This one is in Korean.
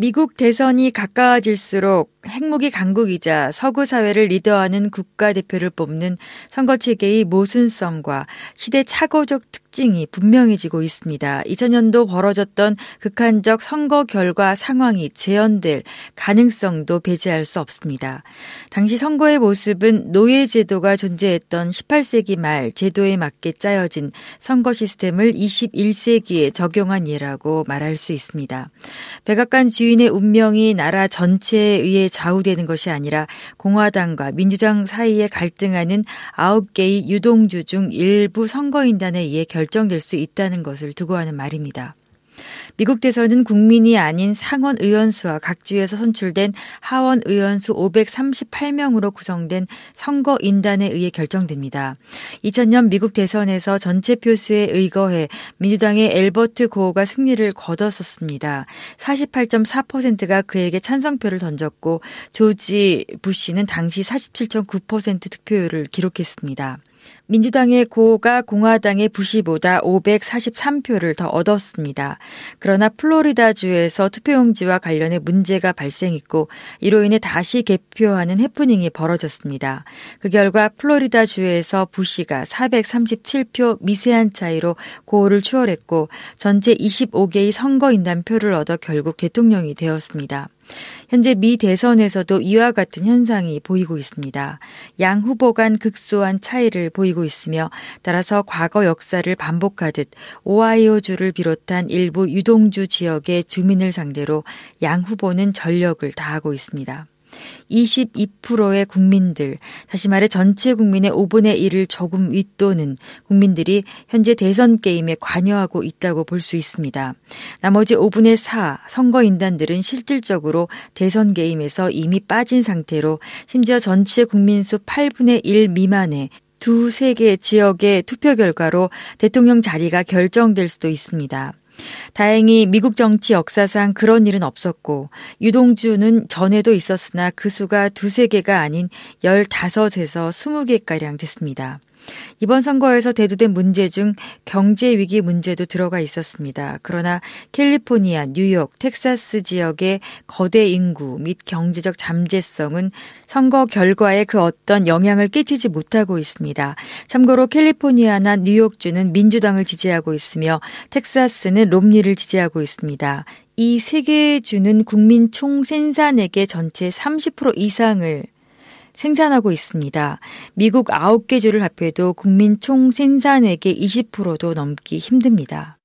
미국 대선이 가까워질수록 핵무기 강국이자 서구 사회를 리더하는 국가대표를 뽑는 선거 체계의 모순성과 시대 착오적 특징이 분명해지고 있습니다. 2000년도 벌어졌던 극한적 선거 결과 상황이 재현될 가능성도 배제할 수 없습니다. 당시 선거의 모습은 노예 제도가 존재했던 18세기 말 제도에 맞게 짜여진 선거 시스템을 21세기에 적용한 예라고 말할 수 있습니다. 백악관 주인의 운명이 나라 전체에 의해 좌우되는 것이 아니라 공화당과 민주당 사이에 갈등하는 9개의 유동주 중 일부 선거인단에 의해 결정될 수 있다는 것을 두고 하는 말입니다. 미국 대선은 국민이 아닌 상원 의원수와 각 주에서 선출된 하원 의원수 538명으로 구성된 선거 인단에 의해 결정됩니다. 2000년 미국 대선에서 전체 표수에 의거해 민주당의 엘버트 고어가 승리를 거뒀었습니다. 48.4%가 그에게 찬성표를 던졌고 조지 부시는 당시 47.9% 득표율을 기록했습니다. 민주당의 고가 공화당의 부시보다 543표를 더 얻었습니다. 그러나 플로리다주에서 투표용지와 관련해 문제가 발생했고 이로 인해 다시 개표하는 해프닝이 벌어졌습니다. 그 결과 플로리다주에서 부시가 437표 미세한 차이로 고를 추월했고 전체 25개의 선거인단 표를 얻어 결국 대통령이 되었습니다. 현재 미 대선에서도 이와 같은 현상이 보이고 있습니다. 양 후보 간 극소한 차이를 보이고 있으며 따라서 과거 역사를 반복하듯 오하이오주를 비롯한 일부 유동주 지역의 주민을 상대로 양 후보는 전력을 다하고 있습니다. 22%의 국민들, 다시 말해 전체 국민의 5분의 1을 조금 윗도는 국민들이 현재 대선 게임에 관여하고 있다고 볼 수 있습니다. 나머지 5분의 4 선거인단들은 실질적으로 대선 게임에서 이미 빠진 상태로 심지어 전체 국민수 8분의 1 미만의 두세 개 지역의 투표 결과로 대통령 자리가 결정될 수도 있습니다. 다행히 미국 정치 역사상 그런 일은 없었고 유동주는 전에도 있었으나 그 수가 두세 개가 아닌 15에서 20개가량 됐습니다. 이번 선거에서 대두된 문제 중 경제 위기 문제도 들어가 있었습니다. 그러나 캘리포니아, 뉴욕, 텍사스 지역의 거대 인구 및 경제적 잠재성은 선거 결과에 그 어떤 영향을 끼치지 못하고 있습니다. 참고로 캘리포니아나 뉴욕주는 민주당을 지지하고 있으며 텍사스는 롬니를 지지하고 있습니다. 이세 개의 주는 국민 총 생산액의 전체 30% 이상을 생산하고 있습니다. 미국 9개 주를 합해도 국민 총 생산액의 20%도 넘기 힘듭니다.